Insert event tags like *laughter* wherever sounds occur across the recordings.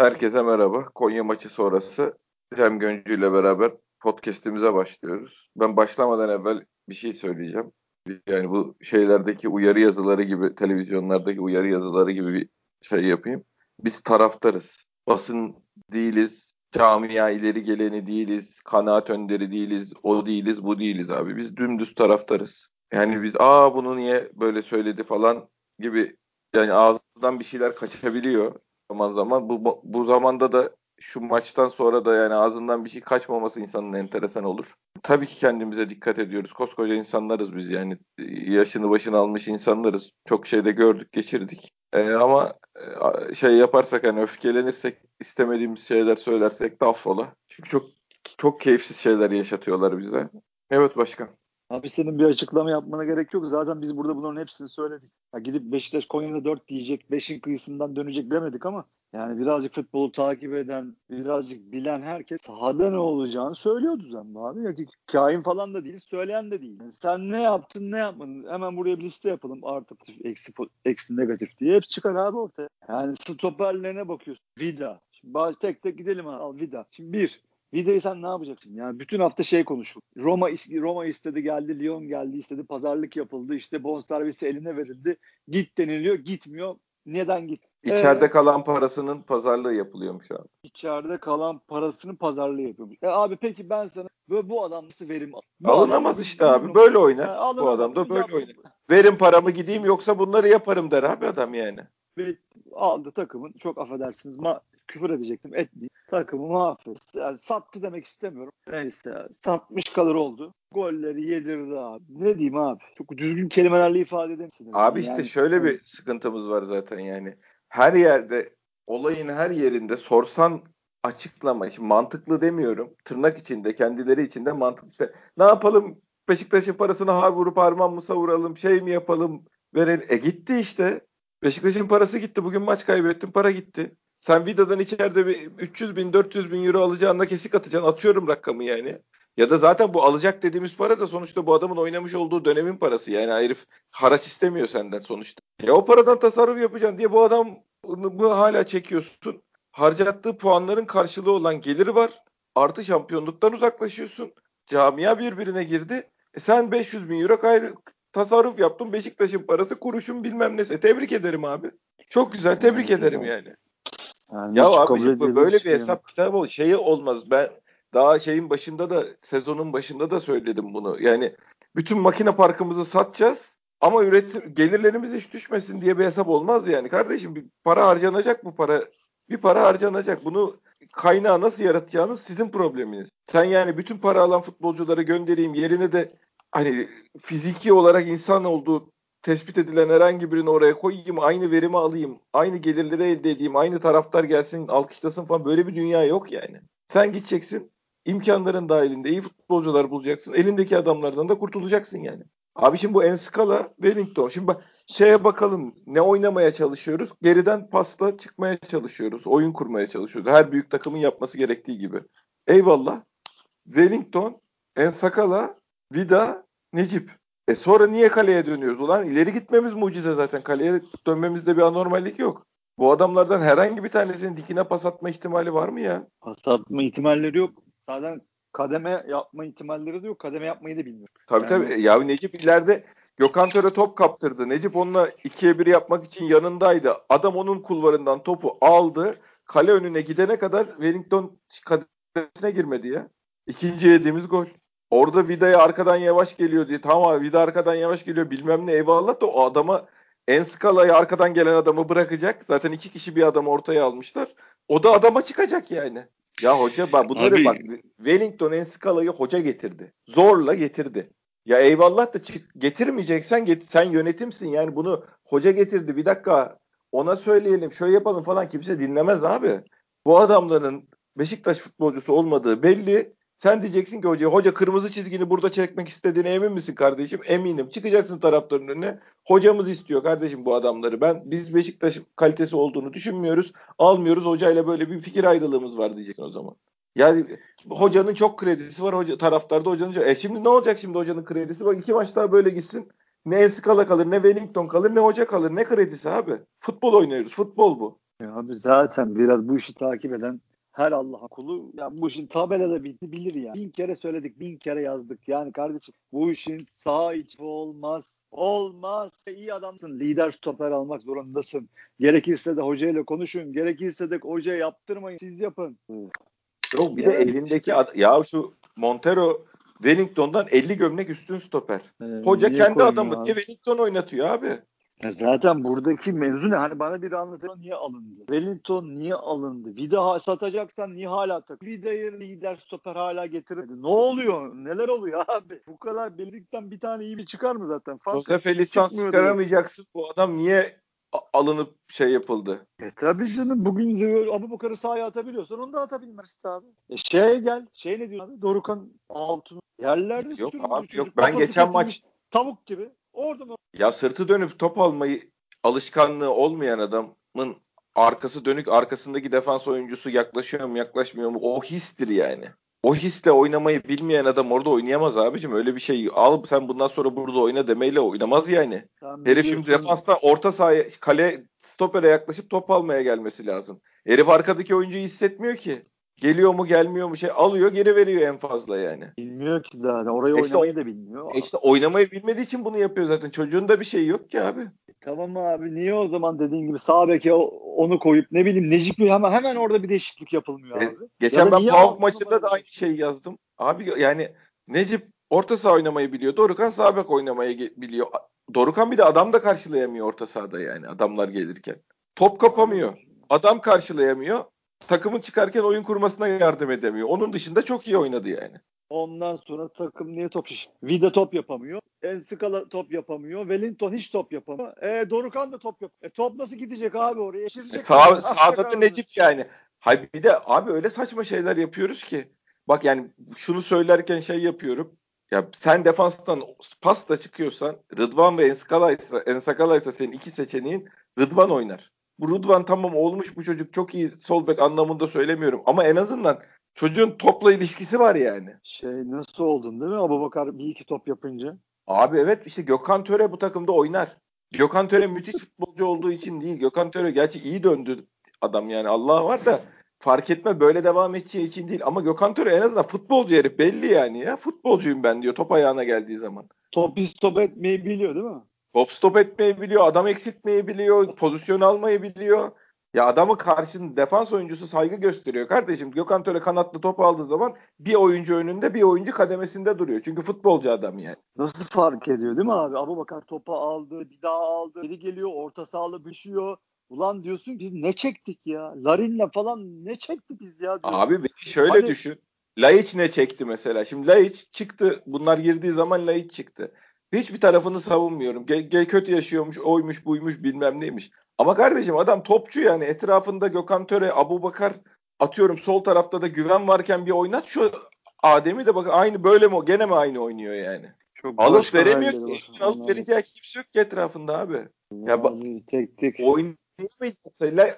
Herkese merhaba. Konya maçı sonrası Cem Göncü ile beraber podcast'imize başlıyoruz. Ben başlamadan evvel bir şey söyleyeceğim. Yani bu şeylerdeki uyarı yazıları gibi, televizyonlardaki uyarı yazıları gibi bir şey yapayım. Biz taraftarız. Basın değiliz, camia ileri geleni değiliz, kanaat önderi değiliz, o değiliz, bu değiliz abi. Biz dümdüz taraftarız. Yani biz aa bunu niye böyle söyledi falan gibi yani ağzından bir şeyler kaçabiliyor zaman zaman. Bu, bu zamanda da şu maçtan sonra da yani ağzından bir şey kaçmaması insanın enteresan olur. Tabii ki kendimize dikkat ediyoruz. Koskoca insanlarız biz yani. Yaşını başını almış insanlarız. Çok şeyde gördük, geçirdik. Ee, ama e, şey yaparsak hani öfkelenirsek, istemediğimiz şeyler söylersek de affola. Çünkü çok çok keyifsiz şeyler yaşatıyorlar bize. Evet başkan. Abi senin bir açıklama yapmana gerek yok. Zaten biz burada bunların hepsini söyledik. Ya gidip Beşiktaş Konya'da 4 diyecek, 5'in kıyısından dönecek demedik ama yani birazcık futbolu takip eden, birazcık bilen herkes sahada ne olacağını söylüyordu zaten abi. Ya, kain falan da değil, söyleyen de değil. Yani sen ne yaptın, ne yapmadın? Hemen buraya bir liste yapalım. Artı, eksi, eksi negatif diye. Hepsi çıkar abi ortaya. Yani stoperlerine bakıyorsun. Vida. Şimdi tek tek gidelim. Al Vida. Şimdi bir, Vida'yı sen ne yapacaksın? Yani bütün hafta şey konuşuldu. Roma Roma istedi geldi, Lyon geldi istedi, pazarlık yapıldı, işte bonservisi eline verildi. Git deniliyor, gitmiyor. Neden git? İçeride ee, kalan parasının pazarlığı yapılıyormuş abi. İçeride kalan parasının pazarlığı yapıyormuş. E abi peki ben sana böyle bu adam nasıl verim bu Alınamaz adam, işte abi. Böyle oynar. Yani, bu adam da böyle oynar. Verim paramı gideyim yoksa bunları yaparım der abi adam yani. Ve aldı takımın çok affedersiniz ma küfür edecektim etmeyeyim. Takımı mahvetti. Yani sattı demek istemiyorum. Neyse satmış kalır oldu. Golleri yedirdi abi. Ne diyeyim abi? Çok düzgün kelimelerle ifade edemezsin. Abi yani, işte şöyle bir sıkıntımız var zaten yani. Her yerde olayın her yerinde sorsan açıklama. Şimdi mantıklı demiyorum. Tırnak içinde kendileri içinde mantıklı. İşte, ne yapalım Beşiktaş'ın parasını har vurup harman mı savuralım şey mi yapalım verelim. E gitti işte. Beşiktaş'ın parası gitti. Bugün maç kaybettin para gitti. Sen Vida'dan içeride bir 300 bin 400 bin euro alacağında kesik atacaksın. Atıyorum rakamı yani. Ya da zaten bu alacak dediğimiz para da sonuçta bu adamın oynamış olduğu dönemin parası. Yani herif haraç istemiyor senden sonuçta. Ya o paradan tasarruf yapacaksın diye bu adam bu hala çekiyorsun. Harcattığı puanların karşılığı olan geliri var. Artı şampiyonluktan uzaklaşıyorsun. Camia birbirine girdi. E sen 500 bin euro kay- tasarruf yaptın. Beşiktaş'ın parası kuruşun bilmem nesi. Tebrik ederim abi. Çok güzel tebrik ederim yani. Yani ya abi böyle bir hesap kitabı ol. Şeyi olmaz. Ben daha şeyin başında da sezonun başında da söyledim bunu. Yani bütün makine parkımızı satacağız ama üretim gelirlerimiz hiç düşmesin diye bir hesap olmaz yani. Kardeşim bir para harcanacak bu para. Bir para harcanacak. Bunu kaynağı nasıl yaratacağınız sizin probleminiz. Sen yani bütün para alan futbolcuları göndereyim yerine de hani fiziki olarak insan olduğu tespit edilen herhangi birini oraya koyayım, aynı verimi alayım, aynı gelirleri elde edeyim, aynı taraftar gelsin, alkışlasın falan böyle bir dünya yok yani. Sen gideceksin, imkanların dahilinde iyi futbolcular bulacaksın. Elindeki adamlardan da kurtulacaksın yani. Abi şimdi bu Enskala, Wellington. Şimdi bak şeye bakalım ne oynamaya çalışıyoruz? Geriden pasla çıkmaya çalışıyoruz. Oyun kurmaya çalışıyoruz. Her büyük takımın yapması gerektiği gibi. Eyvallah. Wellington, Ensakala, Vida, Necip. E sonra niye kaleye dönüyoruz? Ulan ileri gitmemiz mucize zaten. Kaleye dönmemizde bir anormallik yok. Bu adamlardan herhangi bir tanesinin dikine pas atma ihtimali var mı ya? Pas atma ihtimalleri yok. Zaten kademe yapma ihtimalleri de yok. Kademe yapmayı da bilmiyor. Tabii yani... tabii. Ya Necip ileride Gökhan Töre top kaptırdı. Necip onunla ikiye bir yapmak için yanındaydı. Adam onun kulvarından topu aldı. Kale önüne gidene kadar Wellington kadesine girmedi ya. İkinci yediğimiz gol. Orada Vida'ya arkadan yavaş geliyor diye. Tamam abi Vida arkadan yavaş geliyor bilmem ne eyvallah da o adama en skalayı arkadan gelen adamı bırakacak. Zaten iki kişi bir adamı ortaya almışlar. O da adama çıkacak yani. Ya hoca bak bunları Abi, bak Wellington Enskalayı hoca getirdi. Zorla getirdi. Ya eyvallah da çık, getirmeyeceksen get, sen yönetimsin yani bunu hoca getirdi. Bir dakika ona söyleyelim şöyle yapalım falan kimse dinlemez abi. Bu adamların Beşiktaş futbolcusu olmadığı belli. Sen diyeceksin ki hoca, hoca kırmızı çizgini burada çekmek istediğine emin misin kardeşim? Eminim. Çıkacaksın taraftarın önüne. Hocamız istiyor kardeşim bu adamları. Ben biz Beşiktaş kalitesi olduğunu düşünmüyoruz. Almıyoruz. Hocayla böyle bir fikir ayrılığımız var diyeceksin o zaman. Yani hocanın çok kredisi var. Hoca taraftarda hocanın çok. E şimdi ne olacak şimdi hocanın kredisi? Bak iki maç daha böyle gitsin. Ne Enskala kalır, ne Wellington kalır, ne hoca kalır. Ne kredisi abi? Futbol oynuyoruz. Futbol bu. Ya abi zaten biraz bu işi takip eden her Allah kulu ya bu işin tabelada bitti bilir ya. Bin kere söyledik, bin kere yazdık. Yani kardeşim bu işin sağ içi olmaz. Olmaz. İyi adamsın. Lider stoper almak zorundasın. Gerekirse de hocayla konuşun. Gerekirse de hoca yaptırmayın. Siz yapın. Yok bir de elindeki ad- ya şu Montero Wellington'dan 50 gömlek üstün stoper. Ee, Hoca kendi adamı abi? diye Wellington oynatıyor abi. Ya zaten buradaki mevzu ne? Hani bana bir anlatın niye alındı? Wellington niye alındı? Vida satacaksan niye hala tak? Vida'yı lider stoper hala getirmedi. Ne oluyor? Neler oluyor *laughs* abi? Bu kadar birlikten bir tane iyi bir çıkar mı zaten? Fark Josef lisans çıkaramayacaksın. Bu adam niye alınıp şey yapıldı? E tabii canım bugün Abu Bakar'ı sahaya atabiliyorsan onu da atabilmezsin abi. E şeye gel. Şey ne diyor abi? Dorukan Altun. Yerlerde Yok süründü abi yok. Ben geçen maç Tavuk gibi. Orada mı? ya sırtı dönüp top almayı alışkanlığı olmayan adamın arkası dönük arkasındaki defans oyuncusu yaklaşıyor mu yaklaşmıyor mu o histir yani. O hisle oynamayı bilmeyen adam orada oynayamaz abicim. Öyle bir şey al sen bundan sonra burada oyna demeyle oynamaz yani. Sen Herif şimdi defansta orta sahaya kale stopere yaklaşıp top almaya gelmesi lazım. Herif arkadaki oyuncuyu hissetmiyor ki. Geliyor mu gelmiyor mu şey alıyor geri veriyor en fazla yani. Bilmiyor ki zaten. Orayı E işte oynamayı da bilmiyor. E işte oynamayı bilmediği için bunu yapıyor zaten. Çocuğun da bir şey yok ki abi. Tamam abi niye o zaman dediğin gibi sağ beke onu koyup ne bileyim Necip hemen hemen orada bir değişiklik yapılmıyor E, abi. Geçen Ya ben PAOK maçında da aynı şeyi yazdım. Abi yani Necip orta saha oynamayı biliyor. Dorukan sağ bek oynamayı biliyor. Dorukan bir de adam da karşılayamıyor orta sahada yani adamlar gelirken. Top kapamıyor. Adam karşılayamıyor. Takımın çıkarken oyun kurmasına yardım edemiyor. Onun dışında çok iyi oynadı yani. Ondan sonra takım niye top şiş? Vida top yapamıyor. Enskala top yapamıyor. Wellington hiç top yapamıyor. E, Dorukan da top yap. E, top nasıl gidecek abi oraya? E, Geçirecek. sağ, sağda da. Necip yani. Hayır bir de abi öyle saçma şeyler yapıyoruz ki. Bak yani şunu söylerken şey yapıyorum. Ya sen defanstan pas da çıkıyorsan Rıdvan ve Ensakala ise, Ensakala ise senin iki seçeneğin Rıdvan oynar. Bu Rıdvan tamam olmuş bu çocuk çok iyi sol bek anlamında söylemiyorum ama en azından çocuğun topla ilişkisi var yani. Şey nasıl oldun değil mi? Abubakar bir iki top yapınca. Abi evet işte Gökhan Töre bu takımda oynar. Gökhan Töre müthiş futbolcu olduğu için değil. Gökhan Töre gerçi iyi döndü adam yani Allah var da fark etme böyle devam edeceği için değil. Ama Gökhan Töre en azından futbolcu herif belli yani ya. Futbolcuyum ben diyor top ayağına geldiği zaman. Top stop etmeyi biliyor değil mi? Top stop etmeyi biliyor, adam eksiltmeyi biliyor, pozisyon almayı biliyor. Ya adamı karşın defans oyuncusu saygı gösteriyor. Kardeşim Gökhan Töre kanatlı top aldığı zaman bir oyuncu önünde bir oyuncu kademesinde duruyor. Çünkü futbolcu adam yani. Nasıl fark ediyor değil mi abi? Abubakar topu aldı, bir daha aldı, geri geliyor, orta sahada düşüyor. Ulan diyorsun biz ne çektik ya? Larin'le falan ne çektik biz ya? diyorsun. Abi bir şöyle Hani- düşün. Laiç ne çekti mesela? Şimdi Laiç çıktı. Bunlar girdiği zaman Laiç çıktı. Hiçbir tarafını savunmuyorum. Gel, gel kötü yaşıyormuş, oymuş, buymuş, bilmem neymiş. Ama kardeşim adam topçu yani. Etrafında Gökhan Töre, Abu Bakar atıyorum sol tarafta da güven varken bir oynat şu Adem'i de bakın aynı böyle mi? Gene mi aynı oynuyor yani? Çok Alıp başka veremiyor ki. Elinden Alıp vereceği kimse yok ki etrafında abi. Ya Abi, tek tek Oynayamayacaksa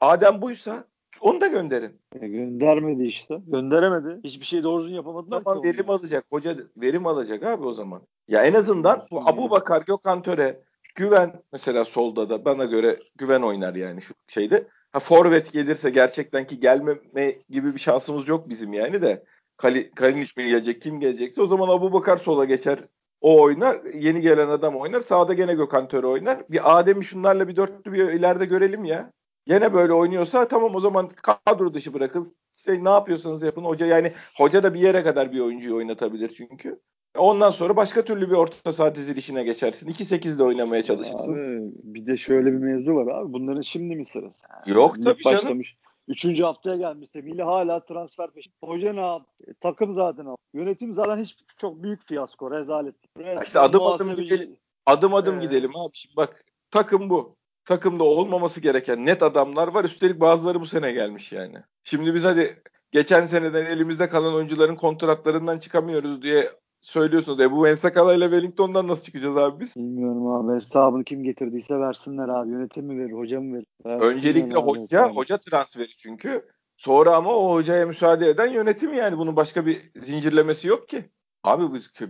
Adem buysa onu da gönderin. E, göndermedi işte. Gönderemedi. Hiçbir şey doğru düzgün yapamadılar zaman ki verim alacak. Hoca verim alacak abi o zaman. Ya en azından bu Abu Bakar, Gökhan Töre, Güven mesela solda da bana göre Güven oynar yani şu şeyde. Ha forvet gelirse gerçekten ki gelmeme gibi bir şansımız yok bizim yani de. Kali, Kalinic mi gelecek kim gelecekse o zaman Abu Bakar sola geçer. O oynar. Yeni gelen adam oynar. Sağda gene Gökhan Töre oynar. Bir Adem'i şunlarla bir dörtlü bir ileride görelim ya. Gene böyle oynuyorsa tamam o zaman kadro dışı bırakın. İşte ne yapıyorsanız yapın. Hoca yani hoca da bir yere kadar bir oyuncuyu oynatabilir çünkü. Ondan sonra başka türlü bir orta saha dizilişine geçersin. 2-8'de oynamaya çalışırsın. Abi, bir de şöyle bir mevzu var abi. Bunların şimdi mi sırası? Yok Lig tabii canım. başlamış. Üçüncü haftaya gelmiş. Semih'le hala transfer peşinde. Hoca ne yaptı? E, takım zaten aldı. Yönetim zaten hiç çok büyük fiyasko. Rezalet. Resmen İşte adım adım gidelim. Adım adım Ee, gidelim abi. Şimdi bak takım bu. Takımda olmaması gereken net adamlar var. Üstelik bazıları bu sene gelmiş yani. Şimdi biz hadi geçen seneden elimizde kalan oyuncuların kontratlarından çıkamıyoruz diye söylüyorsunuz. E bu Ensakala ile Wellington'dan nasıl çıkacağız abi biz? Bilmiyorum abi. Hesabını kim getirdiyse versinler abi. Yönetim mi verir? Hoca mı verir? Versinler Öncelikle abi hoca, hesabını. hoca transferi çünkü. Sonra ama o hocaya müsaade eden yönetim yani. Bunun başka bir zincirlemesi yok ki. Abi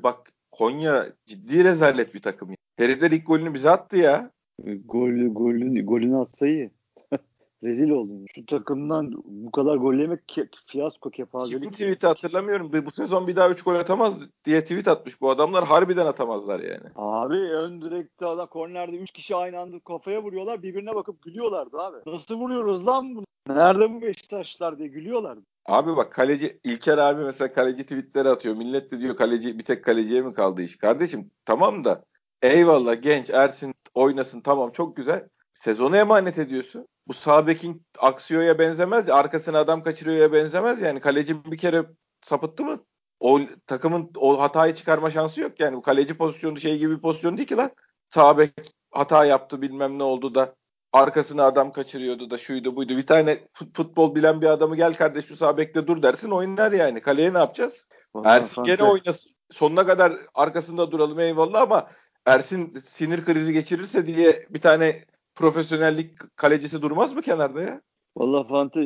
bak Konya ciddi rezalet bir takım. Herifler ilk golünü bize attı ya. Golü, golünü, golünü atsa iyi. *laughs* Rezil oldun. Şu takımdan bu kadar gol yemek ke- fiyasko kepazelik. Kimin tweet'i hatırlamıyorum. Bu sezon bir daha 3 gol atamaz diye tweet atmış bu adamlar. Harbiden atamazlar yani. Abi ön direkte adam kornerde 3 kişi aynı anda kafaya vuruyorlar. Birbirine bakıp gülüyorlardı abi. Nasıl vuruyoruz lan bunu? Nerede bu Beşiktaşlar diye gülüyorlardı. Abi bak kaleci İlker abi mesela kaleci tweetleri atıyor. Millet de diyor kaleci bir tek kaleciye mi kaldı iş? Kardeşim tamam da eyvallah genç Ersin oynasın tamam çok güzel. Sezonu emanet ediyorsun. Bu sağ bekin Aksiyo'ya benzemez. Arkasına adam kaçırıyor'ya benzemez. Yani kaleci bir kere sapıttı mı o takımın o hatayı çıkarma şansı yok. Yani bu kaleci pozisyonu şey gibi bir pozisyon değil ki lan. Sağ bek hata yaptı bilmem ne oldu da arkasına adam kaçırıyordu da şuydu buydu. Bir tane fut- futbol bilen bir adamı gel kardeş şu sağ dur dersin oynar yani. Kaleye ne yapacağız? Ersin gene oynasın. Sonuna kadar arkasında duralım eyvallah ama Ersin sinir krizi geçirirse diye bir tane profesyonellik kalecisi durmaz mı kenarda ya? Vallahi Fante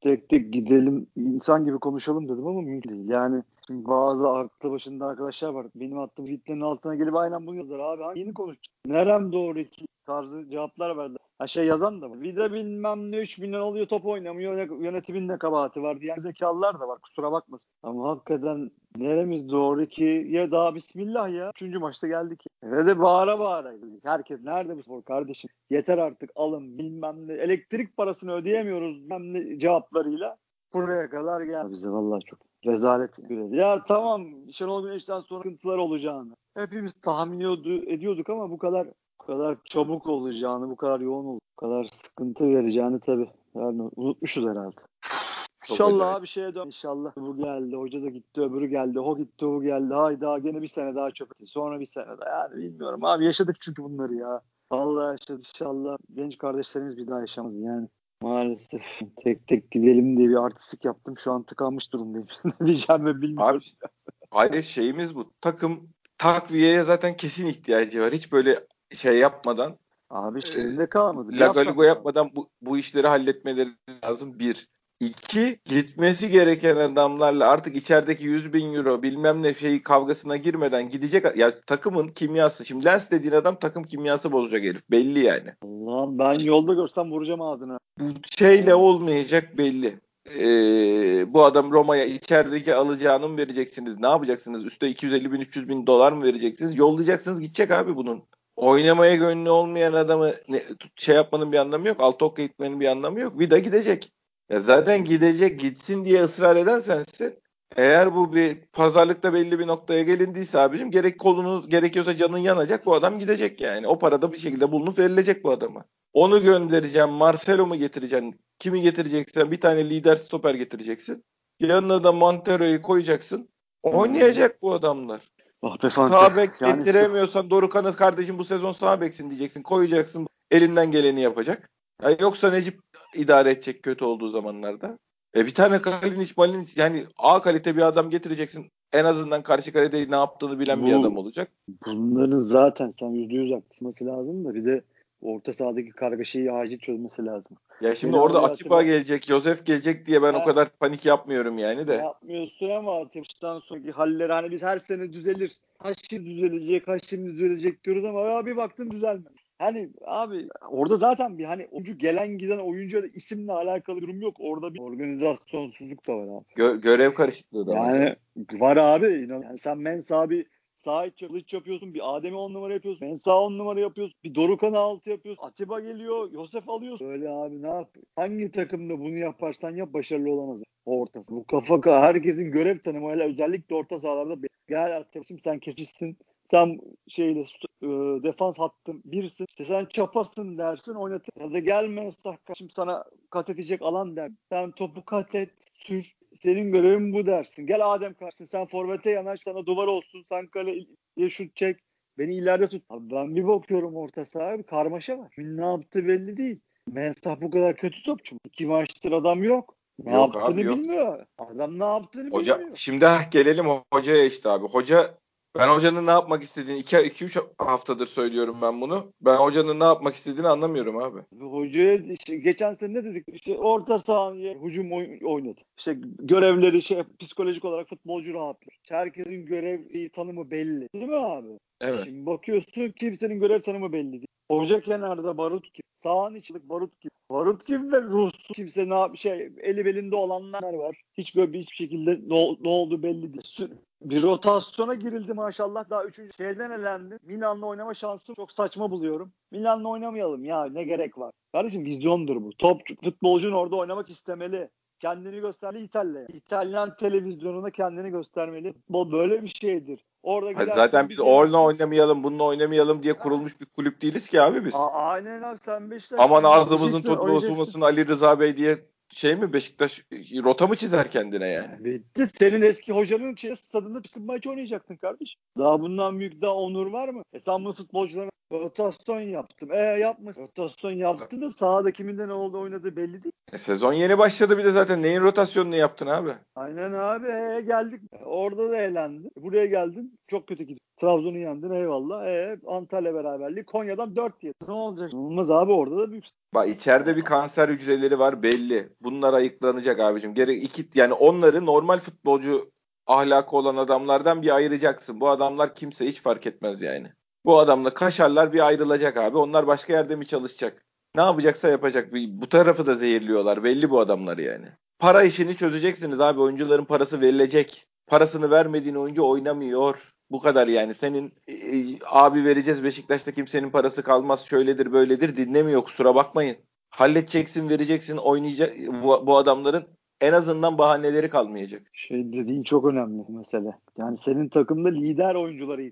tek tek gidelim insan gibi konuşalım dedim ama mümkün değil. Yani şimdi bazı aklı başında arkadaşlar var. Benim attığım tweetlerin altına gelip aynen bunu yazar. Abi hangi yeni konuşacak? Nerem doğru ki tarzı cevaplar verdi. Ha şey yazan da var. Vida bilmem ne 3 milyon oluyor top oynamıyor. Yö- Yönetimin de kabahati var diyen zekalılar da var. Kusura bakmasın. Ama hakikaten neremiz doğru ki ya daha bismillah ya. Üçüncü maçta geldik. Ve de bağıra bağıra. Herkes nerede bu spor kardeşim? Yeter artık alın bilmem ne. Elektrik parasını ödeyemiyoruz bilmem ne cevaplarıyla. Buraya kadar geldi. Bize vallahi çok rezalet. Ya tamam Şenol Güneş'ten sonra sıkıntılar olacağını. Hepimiz tahmin ediyordu- ediyorduk ama bu kadar bu kadar çabuk olacağını, bu kadar yoğun olacağını, bu kadar sıkıntı vereceğini tabii. Yani unutmuşuz herhalde. Çok İnşallah acayip. abi şeye dön. İnşallah bu geldi, hoca da gitti, öbürü geldi, o gitti, o geldi. Hayda gene bir sene daha çöp. Sonra bir sene daha. Yani bilmiyorum abi yaşadık çünkü bunları ya. Vallahi yaşadık. İnşallah genç kardeşlerimiz bir daha yaşamaz yani. Maalesef tek tek gidelim diye bir artistlik yaptım. Şu an tıkanmış durumdayım. *laughs* ne diyeceğimi bilmiyorum. Abi hayır şeyimiz bu. Takım takviyeye zaten kesin ihtiyacı var. Hiç böyle şey yapmadan Abi şeyinde kalmadı. Bir La hafta Galigo kaldı. yapmadan bu, bu işleri halletmeleri lazım. Bir. İki, gitmesi gereken adamlarla artık içerideki 100 bin euro bilmem ne şey kavgasına girmeden gidecek. Ya takımın kimyası. Şimdi Lens dediğin adam takım kimyası bozacak herif. Belli yani. Allah'ım ben yolda görsem vuracağım ağzına. Bu şeyle olmayacak belli. Ee, bu adam Roma'ya içerideki alacağını mı vereceksiniz? Ne yapacaksınız? Üste 250 bin 300 bin dolar mı vereceksiniz? Yollayacaksınız gidecek abi bunun. Oynamaya gönlü olmayan adamı ne, şey yapmanın bir anlamı yok. Altı okka gitmenin bir anlamı yok. Vida gidecek. Ya zaten gidecek gitsin diye ısrar eden sensin. Eğer bu bir pazarlıkta belli bir noktaya gelindiyse abicim gerek kolunu gerekiyorsa canın yanacak bu adam gidecek yani. O parada bir şekilde bulunup verilecek bu adama. Onu göndereceğim. Marcelo mu getireceksin? Kimi getireceksen bir tane lider stoper getireceksin. Yanına da Montero'yu koyacaksın. Oynayacak bu adamlar. Ah be. Sağ bek Yani- getiremiyorsan Dorukhan'ı kardeşim bu sezon sağ beksin diyeceksin. Koyacaksın. Elinden geleni yapacak. Ya yoksa Necip idare edecek kötü olduğu zamanlarda. E bir tane Kalinic, Malinic yani A kalite bir adam getireceksin. En azından karşı kalede ne yaptığını bilen bir Bu- adam olacak. Bunların zaten sen yüzde yüz haklısın lazım da bir de orta sahadaki kargaşayı acil çözmesi lazım. Ya şimdi Benim orada Atiba gelecek, Josef gelecek diye ben Ha. o kadar panik yapmıyorum yani de. Yapmıyorsun ama atıştan sonraki halleri hani biz her sene düzelir. Kaç şimdi düzelecek, kaç şimdi düzelecek diyoruz ama ya bir baktın düzelmedi. Hani abi orada zaten bir hani oyuncu gelen giden oyuncu da isimle alakalı durum yok. Orada bir organizasyonsuzluk da var abi. Gö- görev karışıklığı da var. Yani var abi. inan. Yani sen Mensa bir sağ iç kılıç yapıyorsun. Bir Adem'i on numara yapıyorsun. Mensa on numara yapıyorsun. Bir Dorukan'ı altı yapıyorsun. Atiba geliyor. Yosef alıyorsun. Böyle abi ne yap? Hangi takımda bunu yaparsan yap başarılı olamaz. O orta. Bu kafa ka- herkesin görev tanımıyla özellikle orta sahalarda gel arkadaşım sen kesişsin. Sen şeyle e, defans hattın birsin. İşte sen çapasın dersin oynatır. Ya da gelme kardeşim sana kat edecek alan der. Sen topu kat et, sür. Senin görevin bu dersin. Gel Adem karşısın. Sen forvete yanaş sana duvar olsun. Sen kaleye şut çek. Beni ileride tut. Abi ben bir bakıyorum orta sahaya bir karmaşa var. Ne yaptığı belli değil. Mensah bu kadar kötü topçu. İki maçtır adam yok. Ne Yok yaptığını abi, yok. bilmiyor. Adam ne yaptığını Hoca bilmiyor. şimdi gelelim hocaya işte abi. Hoca ben hocanın ne yapmak istediğini 2 2 3 haftadır söylüyorum ben bunu. Ben hocanın ne yapmak istediğini anlamıyorum abi. Hocaya işte geçen sene ne dedik? İşte orta sahaya hücum oy- oynat. İşte görevleri şey psikolojik olarak futbolcu rahatlar. Herkesin görev tanımı belli. Değil mi abi? Evet. Şimdi bakıyorsun kimsenin görev tanımı belli değil. Hoca kenarda barut gibi. Sağın içinde barut gibi. Barut gibi ve ruhsuz. Kimse ne yap şey eli belinde olanlar var. Hiç böyle hiçbir şekilde ne, ne oldu belli değil. Bir rotasyona girildi maşallah. Daha üçüncü şeyden elendi. Milan'la oynama şansı çok saçma buluyorum. Milan'la oynamayalım ya ne gerek var. Kardeşim vizyondur bu. Top futbolcun orada oynamak istemeli kendini göstermeli İtalya. İtalyan televizyonuna kendini göstermeli. Bu böyle bir şeydir. Orada Hayır, zaten biz orla oynamayalım, bununla oynamayalım diye kurulmuş bir kulüp değiliz ki abi biz. A- aynen abi sen Beşiktaş. Aman ağzımızın tadını bozulmasın Ali Rıza Bey diye şey mi Beşiktaş rota mı çizer kendine yani? Bitti. Senin eski hocanın için stadında çıkıp maç oynayacaktın kardeş. Daha bundan büyük daha onur var mı? E sen bu futbolculara rotasyon yaptım. E yapma. Rotasyon yaptın da sahada kimin ne oldu oynadığı belli değil. E, sezon yeni başladı bir de zaten. Neyin rotasyonunu yaptın abi? Aynen abi. E, geldik. Orada da eğlendi. Buraya geldin. Çok kötü gidiyor. Trabzon'u yendin eyvallah. E, Antalya beraberliği. Konya'dan 4 yedi. Ne olacak? Olmaz abi orada da büyük. Bak içeride bir kanser hücreleri var belli. Bunlar ayıklanacak abicim. Geri iki yani onları normal futbolcu ahlakı olan adamlardan bir ayıracaksın. Bu adamlar kimse hiç fark etmez yani. Bu adamla kaşarlar bir ayrılacak abi. Onlar başka yerde mi çalışacak? Ne yapacaksa yapacak. Bu tarafı da zehirliyorlar. Belli bu adamlar yani. Para işini çözeceksiniz abi. Oyuncuların parası verilecek. Parasını vermediğin oyuncu oynamıyor. Bu kadar yani. Senin e, e, abi vereceğiz Beşiktaş'ta kimsenin parası kalmaz. Şöyledir böyledir dinlemiyor kusura bakmayın. Halledeceksin vereceksin oynayacak bu, bu adamların en azından bahaneleri kalmayacak. Şey dediğin çok önemli mesele. Yani senin takımda lider oyuncuları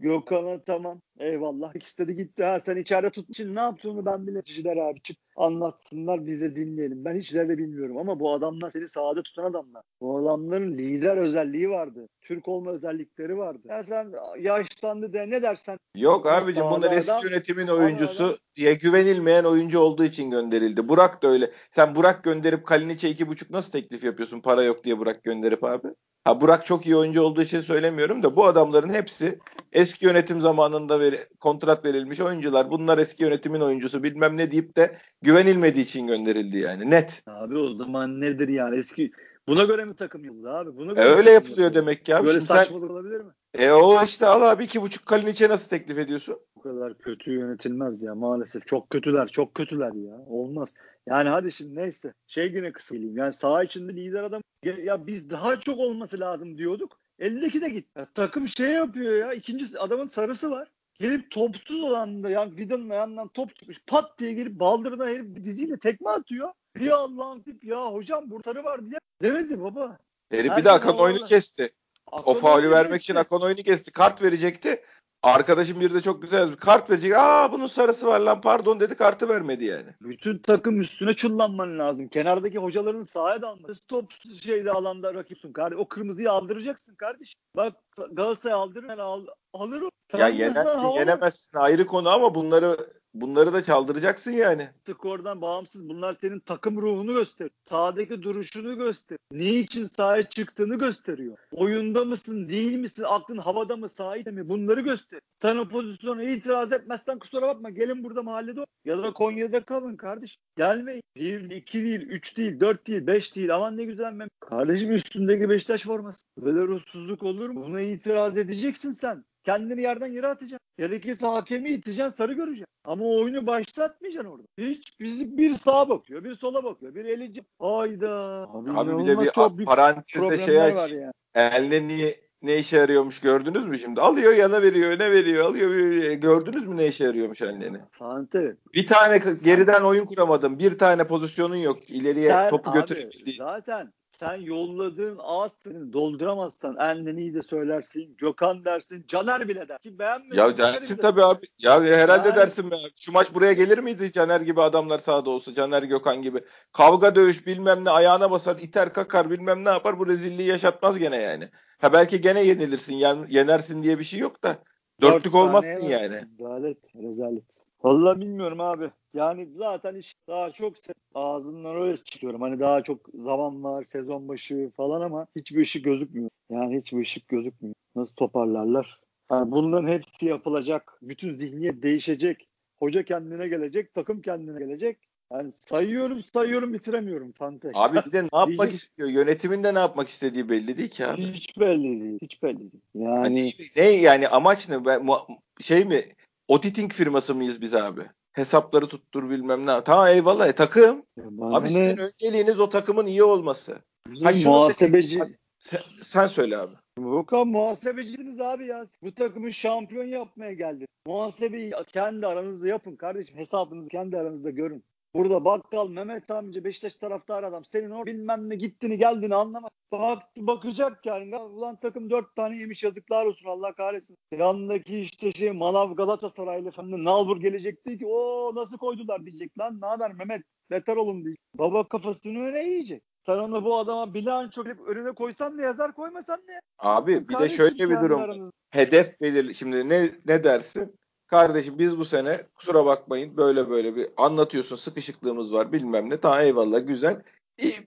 Gökhan'a tamam eyvallah. *laughs* De gitti. Ha, sen içeride tut için ne yaptığını ben bile kişiler abi çık anlatsınlar bize dinleyelim. Ben hiç de bilmiyorum ama bu adamlar seni sahada tutan adamlar. Bu adamların lider özelliği vardı. Türk olma özellikleri vardı. Ya sen yaşlandı de ne dersen. Yok abicim bunlar eski yönetimin oyuncusu adam, diye güvenilmeyen oyuncu olduğu için gönderildi. Burak da öyle. Sen Burak gönderip Kalinic'e iki buçuk nasıl teklif yapıyorsun? Para yok diye Burak gönderip abi. Ha Burak çok iyi oyuncu olduğu için söylemiyorum da bu adamların hepsi eski yönetim zamanında veri, kontrat verilmiş oyuncular. Bunlar eski yönetimin oyuncusu bilmem ne deyip de güvenilmediği için gönderildi yani net. Abi o zaman nedir yani eski Buna göre mi takım yapıldı abi? Buna göre e öyle yapılıyor demek ki abi. Böyle Şimdi saçmalık sen, olabilir mi? E o işte al abi iki buçuk Kalinic'e nasıl teklif ediyorsun? Bu kadar kötü yönetilmez ya maalesef. Çok kötüler, çok kötüler ya. Olmaz. Yani hadi şimdi neyse. Şey yine kısayım. Yani saha içinde lider adam ya biz daha çok olması lazım diyorduk. 52 de git. Ya, takım şey yapıyor ya. İkinci adamın sarısı var. Gelip topsuz olan da yani Vida'nın ayağından top çıkmış. Pat diye gelip baldırına herif diziyle tekme atıyor. Bir Allah'ım tip ya hocam burtarı var diye demedi baba. Herif bir Akan oyunu kesti. Akan o faulü vermek için Akan oyunu kesti. Kart verecekti. Arkadaşım bir de çok güzel yazmış. Kart verecek. Aa bunun sarısı var lan pardon dedi kartı vermedi yani. Bütün takım üstüne çullanman lazım. Kenardaki hocaların sahaya dalması. Top şeyde alanda rakipsin. Kardeş. O kırmızıyı aldıracaksın kardeş. Bak Galatasaray aldırır al, alır o. Ya yenersin yenemezsin ayrı konu ama bunları bunları da çaldıracaksın yani. Skordan bağımsız bunlar senin takım ruhunu gösteriyor. Sahadaki duruşunu gösteriyor. Ne için sahaya çıktığını gösteriyor. Oyunda mısın değil misin aklın havada mı sahide mi bunları göster. Sen o pozisyona itiraz etmezsen kusura bakma gelin burada mahallede ya da Konya'da kalın kardeş. Gelmeyin. Bir, iki değil, üç değil, dört değil, beş değil. Aman ne güzel mem. Kardeşim üstündeki Beşiktaş forması. Böyle ruhsuzluk olur mu? Buna itiraz edeceksin sen. Kendini yerden yere atacaksın. Gerekirse hakemi iteceksin sarı göreceksin. Ama oyunu başlatmayacaksın orada. Hiç bizi bir sağa bakıyor, bir sola bakıyor, bir elince. Hayda. Abi, Abi bir de bir çok parantezde şey aç. Yani. Eline niye ne işe yarıyormuş gördünüz mü şimdi? Alıyor yana veriyor, öne veriyor, alıyor veriyor. Gördünüz mü ne işe yarıyormuş ellerini? Fante. Bir tane geriden oyun kuramadım. Bir tane pozisyonun yok. İleriye Sen, topu götürüp Zaten sen yolladığın ağız senin dolduramazsan Enneni'yi de söylersin, Gökhan dersin, Caner bile der. Ki beğenmedin. Ya dersin tabii abi. Ya herhalde yani... dersin be. Şu maç buraya gelir miydi Caner gibi adamlar sahada olsa? Caner Gökhan gibi. Kavga dövüş bilmem ne ayağına basar, iter kakar bilmem ne yapar. Bu rezilliği yaşatmaz gene yani. Ha belki gene yenilirsin, yen, yenersin diye bir şey yok da. Dörtlük olmazsın yani. Rezalet, rezalet. Vallahi bilmiyorum abi. Yani zaten iş daha çok ağzından öyle çıkıyorum. Hani daha çok zaman var, sezon başı falan ama hiçbir ışık gözükmüyor. Yani hiçbir ışık gözükmüyor. Nasıl toparlarlar? Yani bunların hepsi yapılacak. Bütün zihniyet değişecek. Hoca kendine gelecek, takım kendine gelecek. Yani sayıyorum sayıyorum bitiremiyorum Fante. Abi bir de ne *laughs* yapmak istiyor? Yönetiminde ne yapmak istediği belli değil ki abi. Hiç belli değil. Hiç belli değil. Yani hani ne yani amaç ne? Şey mi? Auditing firması mıyız biz abi? Hesapları tuttur bilmem ne. Tamam eyvallah e, takım. Abi ne? sizin önceliğiniz o takımın iyi olması. Ha, muhasebeci. Sen, sen söyle abi. Yok abi muhasebecisiniz abi ya. Bu takımı şampiyon yapmaya geldi. Muhasebeyi kendi aranızda yapın kardeşim. Hesabınızı kendi aranızda görün. Burada bakkal Mehmet amca Beşiktaş taraftarı adam. Senin o bilmem ne gittiğini geldiğini anlamak. Bak, bakacak yani. Ulan takım dört tane yemiş yazıklar olsun Allah kahretsin. Yanındaki işte şey Manav Galatasaraylı efendim Nalbur gelecekti ki o nasıl koydular diyecek lan. Ne haber Mehmet? Beter olun diyecek. Baba kafasını öne yiyecek. Sen onu bu adama bilanço önüne koysan ne yazar koymasan ne? Abi bir de şöyle bir durum. Aranızda. Hedef belirli. Şimdi ne ne dersin? Kardeşim biz bu sene kusura bakmayın böyle böyle bir anlatıyorsun sıkışıklığımız var bilmem ne. Tamam eyvallah güzel.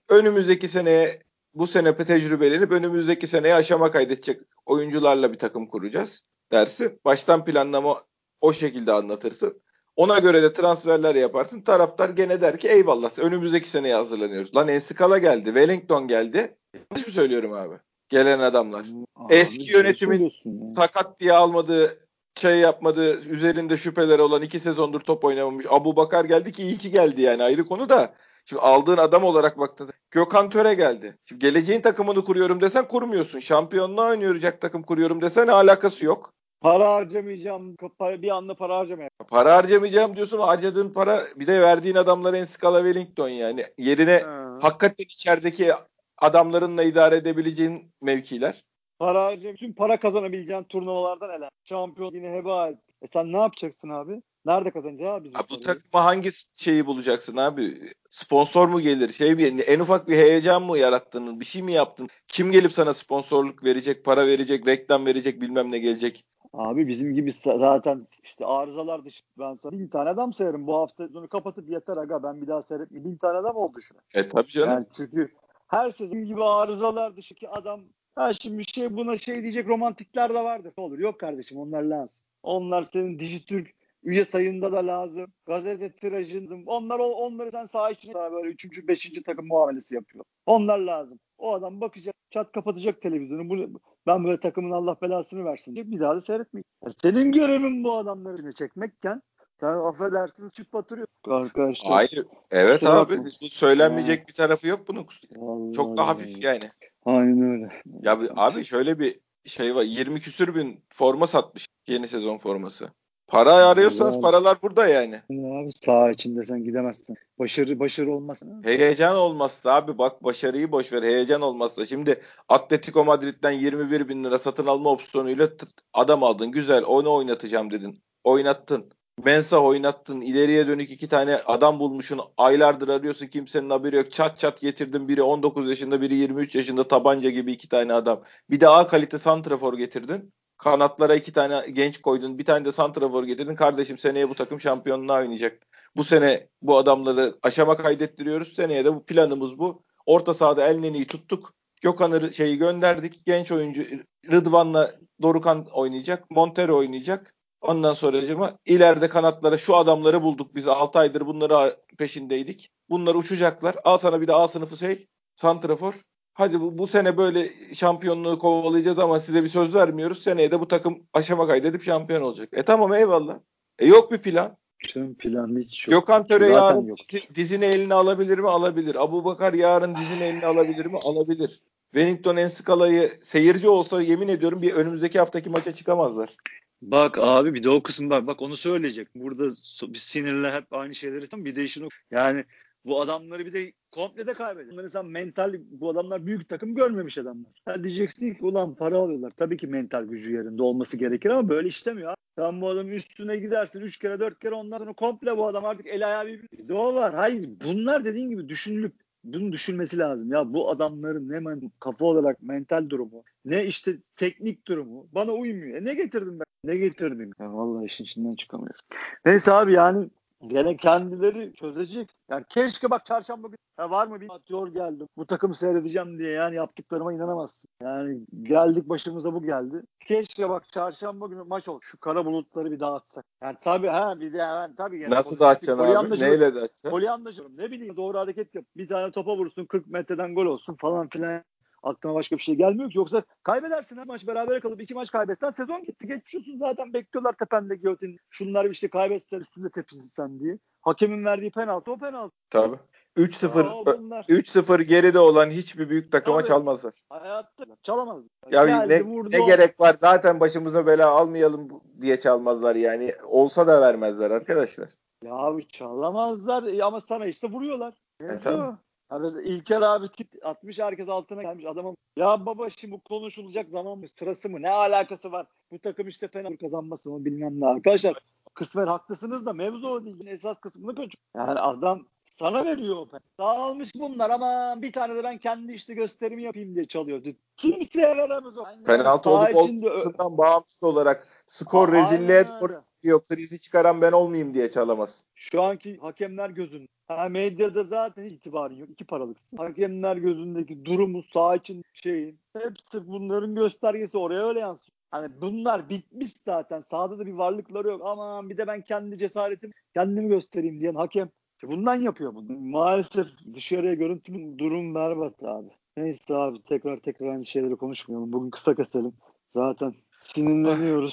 Önümüzdeki seneye bu sene tecrübelenip önümüzdeki seneye aşama kaydedecek oyuncularla bir takım kuracağız dersin. Baştan planlama o şekilde anlatırsın. Ona göre de transferler yaparsın. Taraftar gene der ki eyvallah önümüzdeki seneye hazırlanıyoruz. Lan Enskala geldi, Wellington geldi. Yanlış mı söylüyorum abi? Gelen adamlar. Abi, Eski yönetimin sakat diye almadığı şey yapmadı üzerinde şüpheleri olan iki sezondur top oynamamış. Abu Bakar geldi ki iyi ki geldi yani ayrı konu da. Şimdi aldığın adam olarak baktığında Gökhan Töre geldi. Şimdi geleceğin takımını kuruyorum desen kurmuyorsun. Şampiyonluğa oynayacak takım kuruyorum desen alakası yok. Para harcamayacağım. Bir anda para harcamayacağım. Para harcamayacağım diyorsun. Harcadığın para bir de verdiğin adamlar en skala Wellington yani. Yerine ha. hakikaten içerideki adamlarınla idare edebileceğin mevkiler. Para harcayacaksın. Tüm para kazanabileceğin turnuvalardan ele. Şampiyon yine heba et. E sen ne yapacaksın abi? Nerede kazanacaksın abi? Abi bu takıma hangi şeyi bulacaksın abi? Sponsor mu gelir? Şey bir en ufak bir heyecan mı yarattın? Bir şey mi yaptın? Kim gelip sana sponsorluk verecek, para verecek, reklam verecek, bilmem ne gelecek? Abi bizim gibi zaten işte arızalar dışı ben sana bin tane adam sayarım. Bu hafta sonu kapatıp yeter aga ben bir daha seyretmeyeyim. Bin tane adam oldu şu an. E tabii canım. Yani çünkü her sezon gibi arızalar dışı ki adam ha şimdi şey buna şey diyecek romantikler de vardır. Olur yok kardeşim onlar lazım. Onlar senin Dijitürk üye sayında da lazım. Gazete tirajın onlar onları sen sağ içine böyle üçüncü, beşinci takım muamelesi yapıyor. Onlar lazım. O adam bakacak, çat kapatacak televizyonu. Bu, ben böyle takımın Allah belasını versin diye bir daha da seyretmeyeyim. Senin görevin bu adamları çekmekken sen affedersin çıt batırıyorsun arkadaşlar. Hayır. Evet Kusura abi. Bakma. Bu söylenmeyecek ya. bir tarafı yok bunun. Allah Çok da hafif yani. Aynen öyle. Ya abi şöyle bir şey var. 20 küsür bin forma satmış yeni sezon forması. Para arıyorsanız abi. paralar burada yani. Abi sağ içinde sen gidemezsin. Başarı başarı olmaz. Heyecan olmazsa abi bak başarıyı boş ver heyecan olmazsa. Şimdi Atletico Madrid'den 21 bin lira satın alma opsiyonuyla adam aldın. Güzel onu oynatacağım dedin. Oynattın. Mensa oynattın. ileriye dönük iki tane adam bulmuşsun. Aylardır arıyorsun kimsenin haberi yok. Çat çat getirdin. Biri 19 yaşında biri 23 yaşında tabanca gibi iki tane adam. Bir de A kalite santrafor getirdin. Kanatlara iki tane genç koydun. Bir tane de santrafor getirdin. Kardeşim seneye bu takım şampiyonluğa oynayacak. Bu sene bu adamları aşama kaydettiriyoruz. Seneye de bu planımız bu. Orta sahada Elneni'yi tuttuk. Gökhan'ı şeyi gönderdik. Genç oyuncu Rıdvan'la Dorukan oynayacak. Montero oynayacak. Ondan sonra ileride kanatlara şu adamları bulduk biz 6 aydır bunları peşindeydik. Bunlar uçacaklar. Al sana bir de A sınıfı şey. Santrafor. Hadi bu, bu sene böyle şampiyonluğu kovalayacağız ama size bir söz vermiyoruz. Seneye de bu takım aşama kaydedip şampiyon olacak. E tamam eyvallah. E yok bir plan. Tüm plan hiç yok. Gökhan Töre yarın yok. dizini eline alabilir mi? Alabilir. Abu Bakar yarın dizini eline alabilir mi? Alabilir. Wellington Enskalay'ı seyirci olsa yemin ediyorum bir önümüzdeki haftaki maça çıkamazlar. Bak abi bir de o kısım bak. Bak onu söyleyecek. Burada biz sinirle hep aynı şeyleri tam bir de işin. Yani bu adamları bir de komple de kaybediyor. Bunları sen mental bu adamlar büyük takım görmemiş adamlar. Ha diyeceksin ki ulan para alıyorlar. Tabii ki mental gücü yerinde olması gerekir ama böyle işlemiyor. Sen bu adamın üstüne gidersin 3 kere 4 kere ondan sonra komple bu adam artık el ayağı bir de o var. Hayır bunlar dediğin gibi düşünülüp bunu düşünmesi lazım. Ya bu adamların ne men kafa olarak mental durumu, ne işte teknik durumu bana uymuyor. E ne getirdim ben? Ne getirdim? Ya vallahi işin içinden çıkamıyoruz. Neyse abi yani Gene kendileri çözecek. Yani keşke bak çarşamba günü ya var mı bir atıyor geldim. Bu takımı seyredeceğim diye yani yaptıklarıma inanamazsın. Yani geldik başımıza bu geldi. Keşke bak çarşamba günü maç ol. Şu kara bulutları bir dağıtsak. Yani tabii ha bir de yani tabii. Yani Nasıl dağıtacaksın abi? Neyle dağıtacaksın? Polyanlacığım ne bileyim doğru hareket yap. Bir tane topa vursun 40 metreden gol olsun falan filan aklıma başka bir şey gelmiyor ki. Yoksa kaybedersin her maç beraber kalıp iki maç kaybetsen sezon gitti. Geçiyorsun zaten bekliyorlar tepende giyotin. Şunlar işte kaybetsen üstünde tepinsen diye. Hakemin verdiği penaltı o penaltı. Tabii. 3-0 3-0 geride olan hiçbir büyük takıma Tabii. çalmazlar. Hayatta çalamaz. Ya Geldi, ne, vurdu, ne gerek var? Zaten başımıza bela almayalım diye çalmazlar yani. Olsa da vermezler arkadaşlar. Ya abi çalamazlar ama sana işte vuruyorlar. E, tabii. Abi İlker abi tip atmış herkes altına gelmiş adamım. Ya baba şimdi bu konuşulacak zaman mı sırası mı ne alakası var? Bu takım işte fena kazanması mı bilmem ne. Arkadaşlar kısmen haklısınız da mevzu o değil. Esas kısmını kaçıyor. Yani adam sana veriyor o pen. Dağılmış bunlar ama bir tane de ben kendi işte gösterimi yapayım diye çalıyordu. Kimseye veremez o. Penaltı olup olmasından bağımsız olarak skor rezilliğe doğru gidiyor. Krizi çıkaran ben olmayayım diye çalamaz. Şu anki hakemler gözünde. Ha, medyada zaten itibarın yok. İki paralık. Hakemler gözündeki durumu, sağ için şeyin hepsi bunların göstergesi oraya öyle yansıyor. Hani bunlar bitmiş zaten. Sahada da bir varlıkları yok. Aman bir de ben kendi cesaretim kendimi göstereyim diyen hakem. Bundan yapıyor bunu. Maalesef dışarıya görüntü durum berbat abi. Neyse abi tekrar tekrar aynı şeyleri konuşmayalım. Bugün kısa keselim. Zaten sinirleniyoruz.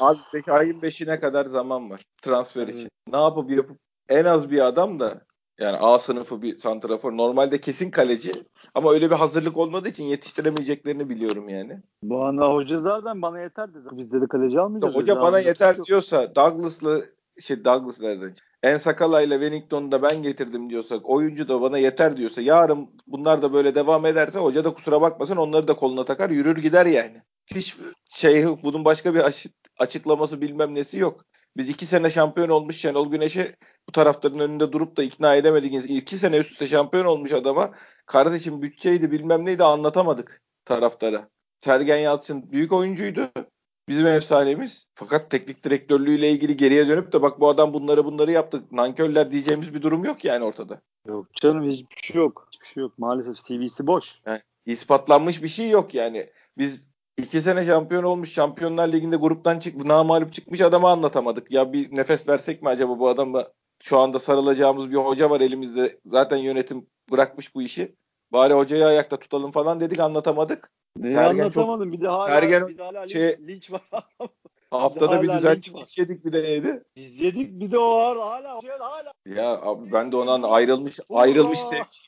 Abi peki ayın 5'ine kadar zaman var transfer için. Ne yapıp yapıp en az bir adam da yani A sınıfı bir santrafor. Normalde kesin kaleci ama öyle bir hazırlık olmadığı için yetiştiremeyeceklerini biliyorum yani. Bu ana hoca zaten bana yeter dedi. Biz dedi kaleci almayacağız. Hoca bana yeter yok. diyorsa Douglas'lı şey Douglas nereden? En Sakala ile Wellington'u da ben getirdim diyorsak oyuncu da bana yeter diyorsa yarın bunlar da böyle devam ederse hoca da kusura bakmasın onları da koluna takar yürür gider yani. Hiç şey bunun başka bir açıklaması bilmem nesi yok. Biz iki sene şampiyon olmuş Şenol Güneş'i bu taraftarın önünde durup da ikna edemedik. İki sene üst üste şampiyon olmuş adama kardeşim bütçeydi bilmem neydi anlatamadık taraftara. Sergen Yalçın büyük oyuncuydu. Bizim efsanemiz. Fakat teknik direktörlüğüyle ilgili geriye dönüp de bak bu adam bunları bunları yaptı. Nankörler diyeceğimiz bir durum yok yani ortada. Yok canım hiçbir şey yok. Hiçbir şey yok. Maalesef CV'si boş. Yani ispatlanmış bir şey yok yani. Biz iki sene şampiyon olmuş Şampiyonlar Ligi'nde gruptan çık namalip çıkmış adamı anlatamadık. Ya bir nefes versek mi acaba bu adamla şu anda sarılacağımız bir hoca var elimizde. Zaten yönetim bırakmış bu işi. Bari hocayı ayakta tutalım falan dedik anlatamadık. Neyi Sergen anlatamadım çok, bir de hala, Sergen, bir de hala şey, linç var. *laughs* haftada bir, bir düzenli linç, linç yedik bir de neydi? Biz yedik bir de o hala hala. Ya abi ben de ondan ayrılmış ayrılmış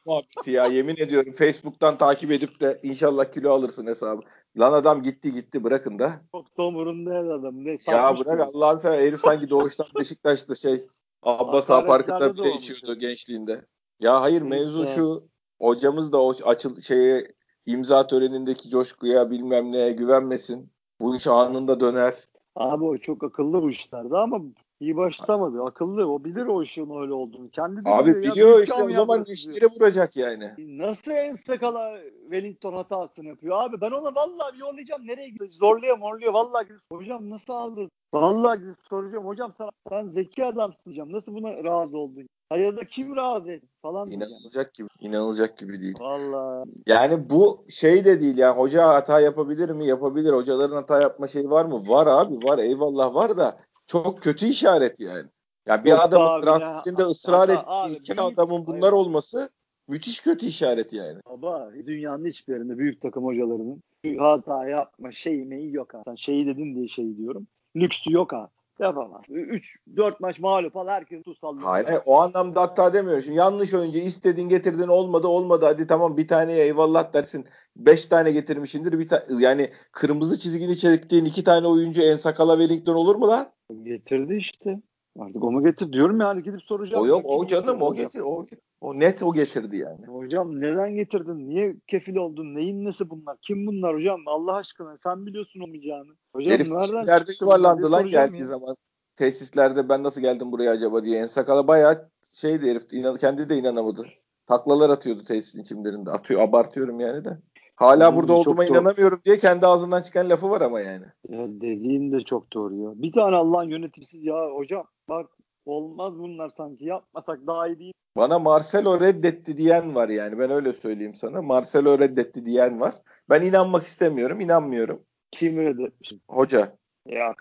muhabbeti ya yemin ediyorum Facebook'tan takip edip de inşallah kilo alırsın hesabı. Lan adam gitti gitti bırakın da. Çok tomurunda adam. Ne, ya bırak Allah'ın seversen herif sanki doğuştan *laughs* Beşiktaş'ta şey Abbas Ağa Parkı'nda bir şey içiyordu gençliğinde. Ya hayır mevzu şu hocamız da o açıl şeye imza törenindeki coşkuya bilmem neye güvenmesin. Bu iş anında döner. Abi o çok akıllı bu işlerde ama iyi başlamadı. Akıllı. O bilir o işin öyle olduğunu. Kendi Abi biliyor, biliyor işte o zaman gençlere vuracak yani. Nasıl en sakala Wellington hatasını yapıyor? Abi ben ona vallahi bir yollayacağım. Nereye gidiyor? Zorluyor morluyor. Vallahi hocam nasıl aldın? Vallahi soracağım. Hocam sana, sen zeki adamsın diyeceğim. Nasıl buna razı oldun? Ya da kim razı etti falan İnanılacak gibi. İnanılacak gibi değil. Vallahi. Yani bu şey de değil yani hoca hata yapabilir mi? Yapabilir. Hocaların hata yapma şeyi var mı? Var abi var. Eyvallah var da çok kötü işaret yani. Yani bir Yok adamın transferinde ya. ısrar ettiği iki adamın bunlar hayır. olması müthiş kötü işaret yani. Baba dünyanın hiçbir yerinde büyük takım hocalarının hata yapma şeyi meyi yok ha. Sen şeyi dedin diye şey diyorum. Lüksü yok ha. Yapamaz. 3-4 maç mağlup al herkes tutsallıyor. Hayır, o anlamda hatta demiyorum. Şimdi yanlış oyuncu istedin getirdin olmadı olmadı hadi tamam bir tane eyvallah dersin. 5 tane getirmişindir bir ta- yani kırmızı çizgini çektiğin iki tane oyuncu en sakala Wellington olur mu lan? Getirdi işte. Artık onu getir diyorum yani gidip soracağım. O yok o canım o getir o o net o getirdi yani. Hocam neden getirdin? Niye kefil oldun? Neyin nesi bunlar? Kim bunlar hocam? Allah aşkına sen biliyorsun olmayacağını. Hocam Herif nereden yuvarlandı lan geldiği ya. zaman. Tesislerde ben nasıl geldim buraya acaba diye. En sakala bayağı şeydi herif. Inan, kendi de inanamadı. Taklalar atıyordu tesisin çimlerinde. Atıyor abartıyorum yani de. Hala hmm, burada olduğuma inanamıyorum diye kendi ağzından çıkan lafı var ama yani. Ya dediğin de çok doğru ya. Bir tane Allah'ın yöneticisi ya hocam bak olmaz bunlar sanki yapmasak daha iyi değil. Bana Marcelo reddetti diyen var yani ben öyle söyleyeyim sana. Marcelo reddetti diyen var. Ben inanmak istemiyorum, inanmıyorum. Kim reddetmiş? Hoca. Abi.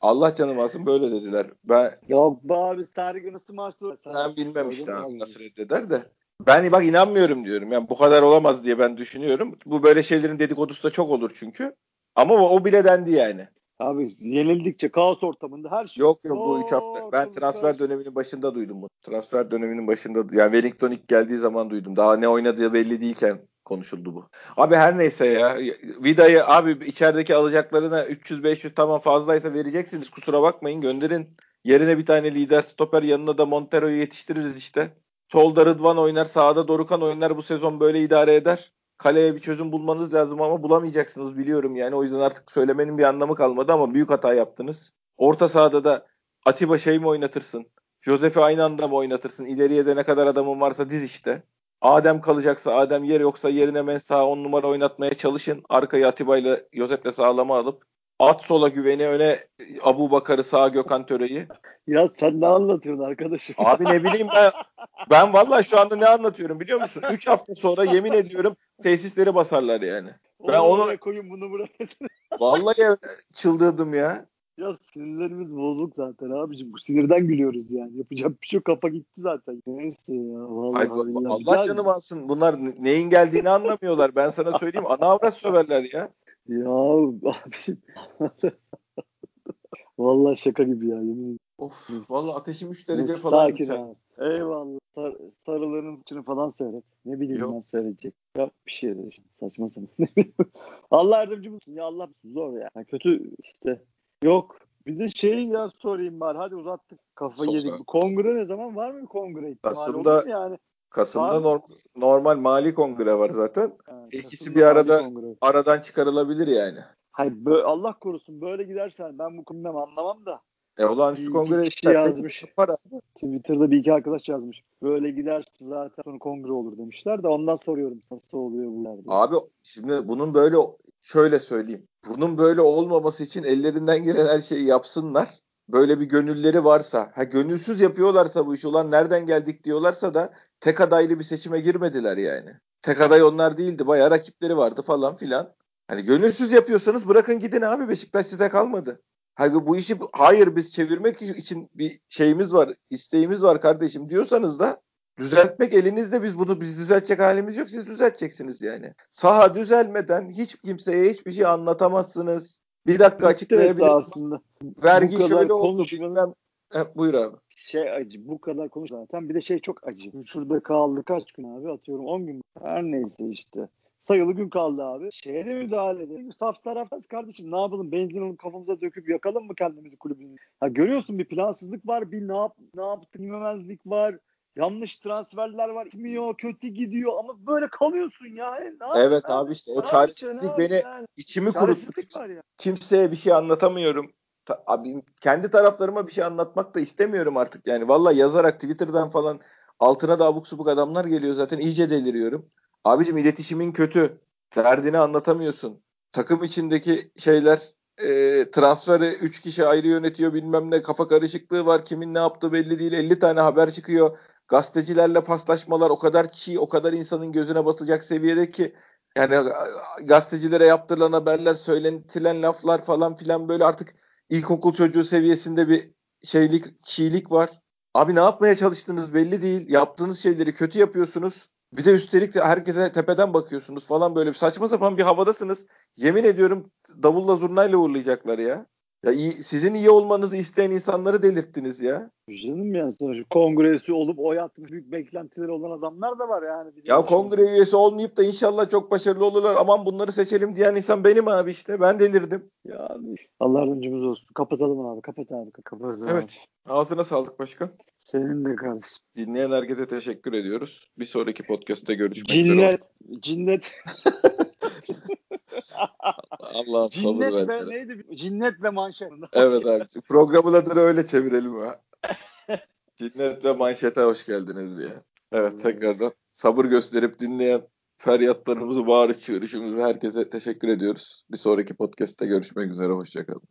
Allah canım alsın böyle dediler. Ben Yok be abi Sergen nasıl maçlı? ben bilmem işte abi nasıl reddeder de. Ben bak inanmıyorum diyorum. Yani bu kadar olamaz diye ben düşünüyorum. Bu böyle şeylerin dedikodusu da çok olur çünkü. Ama o, o bile dendi yani. Abi yenildikçe kaos ortamında her şey. Yok yok bu 3 hafta. Ben transfer döneminin başında duydum bunu. Transfer döneminin başında yani Wellington ilk geldiği zaman duydum. Daha ne oynadığı belli değilken konuşuldu bu. Abi her neyse ya. Vida'yı abi içerideki alacaklarına 300-500 tamam fazlaysa vereceksiniz. Kusura bakmayın gönderin. Yerine bir tane lider stoper yanına da Montero'yu yetiştiririz işte. Solda Rıdvan oynar, sağda Dorukan oynar. Bu sezon böyle idare eder. Kaleye bir çözüm bulmanız lazım ama bulamayacaksınız biliyorum yani. O yüzden artık söylemenin bir anlamı kalmadı ama büyük hata yaptınız. Orta sahada da Atiba şey mi oynatırsın? Josef'i aynı anda mı oynatırsın? İleriye de ne kadar adamın varsa diz işte. Adem kalacaksa Adem yer yoksa yerine Mensah 10 numara oynatmaya çalışın. Arkayı Atiba ile Josef'le sağlama alıp at sola güveni öne Abu Bakar'ı sağa Gökhan Töre'yi. Ya sen ne anlatıyorsun arkadaşım? Abi ne bileyim ben ben vallahi şu anda ne anlatıyorum biliyor musun? 3 hafta sonra yemin ediyorum tesisleri basarlar yani. ben onu- oraya koyun bunu buraya. Vallahi çıldırdım ya. ya sinirlerimiz bozuk zaten abicim. Bu sinirden gülüyoruz yani. Yapacak bir şey yok. Kafa gitti zaten. Neyse ya. Vallahi Ay. Allah canım alsın. Bunlar neyin geldiğini anlamıyorlar. Ben sana söyleyeyim. Ana avrat söverler ya. Ya *laughs* abicim. Vallahi şaka gibi ya yemin ederim. Of vallahi ateşim 3 derece Neyse, falan. Sakin abi. Eyvallah. Sar, sarıların içini falan seyret. Ne bileyim Yok. ben seyredecek. Yap bir şey de işte. Saçma sapan. *laughs* Allah yardımcımız olsun. Ya Allah zor ya. Yani kötü işte. Yok. Bir de şey ya sorayım bari. Hadi uzattık. Kafa yedik. Kongre ne zaman? Var mı kongre ihtimali? Mu yani? Kasım'da norm- normal mali kongre var zaten. Yani İkisi bir arada-. Aradan çıkarılabilir yani. Hayır bö- Allah korusun böyle gidersen ben bu konudan anlamam da. E olağanüstü kongre istersen yazmış. yapar abi. Twitter'da bir iki arkadaş yazmış. Böyle giderse zaten sonra kongre olur demişler de ondan soruyorum nasıl oluyor bu yerde. Abi şimdi bunun böyle şöyle söyleyeyim. Bunun böyle olmaması için ellerinden gelen her şeyi yapsınlar. Böyle bir gönülleri varsa, ha gönülsüz yapıyorlarsa bu işi ulan nereden geldik diyorlarsa da tek adaylı bir seçime girmediler yani. Tek aday onlar değildi. Bayağı rakipleri vardı falan filan. Hani gönülsüz yapıyorsanız bırakın gidin abi Beşiktaş size kalmadı. Hayır bu işi hayır biz çevirmek için bir şeyimiz var, isteğimiz var kardeşim diyorsanız da düzeltmek elinizde biz bunu biz düzeltecek halimiz yok siz düzelteceksiniz yani. Saha düzelmeden hiç kimseye hiçbir şey anlatamazsınız. Bir dakika açıklayabilirim. aslında. Vergi şöyle oldu konuşmanın-. He, buyur abi. Şey acı bu kadar konuş zaten bir de şey çok acı. Şurada kaldı kaç gün abi atıyorum 10 gün. Her neyse işte. Sayılı gün kaldı abi. Şeye de müdahale edelim. Saf taraftayız kardeşim. Ne yapalım? Benzin alıp kafamıza döküp yakalım mı kendimizi kulübün? Ha, görüyorsun bir plansızlık var. Bir ne yap ne yaptık bilmemezlik var. Yanlış transferler var. Gitmiyor, kötü gidiyor ama böyle kalıyorsun ya. Ne Evet yapacaksın abi işte o çaresizlik abi beni yani? içimi kuruttu. Kimseye bir şey anlatamıyorum. Ta- Abi kendi taraflarıma bir şey anlatmak da istemiyorum artık yani. Valla yazarak Twitter'dan falan altına da abuk subuk adamlar geliyor zaten iyice deliriyorum. Abicim iletişimin kötü. Derdini anlatamıyorsun. Takım içindeki şeyler e, transferi 3 kişi ayrı yönetiyor bilmem ne kafa karışıklığı var. Kimin ne yaptığı belli değil. 50 tane haber çıkıyor. Gazetecilerle paslaşmalar o kadar çiğ, o kadar insanın gözüne basacak seviyede ki yani gazetecilere yaptırılan haberler, söylentilen laflar falan filan böyle artık ilkokul çocuğu seviyesinde bir şeylik, çiğlik var. Abi ne yapmaya çalıştığınız belli değil. Yaptığınız şeyleri kötü yapıyorsunuz. Bir de üstelik de herkese tepeden bakıyorsunuz falan böyle bir saçma sapan bir havadasınız. Yemin ediyorum davulla zurnayla uğurlayacaklar ya. Ya iyi, sizin iyi olmanızı isteyen insanları delirttiniz ya. Canım yani sonuçta kongresi olup oy atmış büyük beklentileri olan adamlar da var yani. Ya kongre üyesi olmayıp da inşallah çok başarılı olurlar. Aman bunları seçelim diyen insan benim abi işte. Ben delirdim. Ya abi, Allah yardımcımız olsun. Kapatalım abi. Kapat abi. Kapat abi. Evet. Ağzına sağlık başkan. Senin de kardeşim. Dinleyen herkese teşekkür ediyoruz. Bir sonraki podcast'te görüşmek üzere. Cinnet. Cinnet. *laughs* *laughs* Allah'ım sabır Cinnet ve neydi? Cinnet ve manşet. Evet abi. Programın adını öyle çevirelim ha. *laughs* Cinnet ve manşete hoş geldiniz diye. Evet tekrardan sabır gösterip dinleyen feryatlarımızı, bağırış çığırışımızı herkese teşekkür ediyoruz. Bir sonraki podcast'te görüşmek üzere. Hoşçakalın.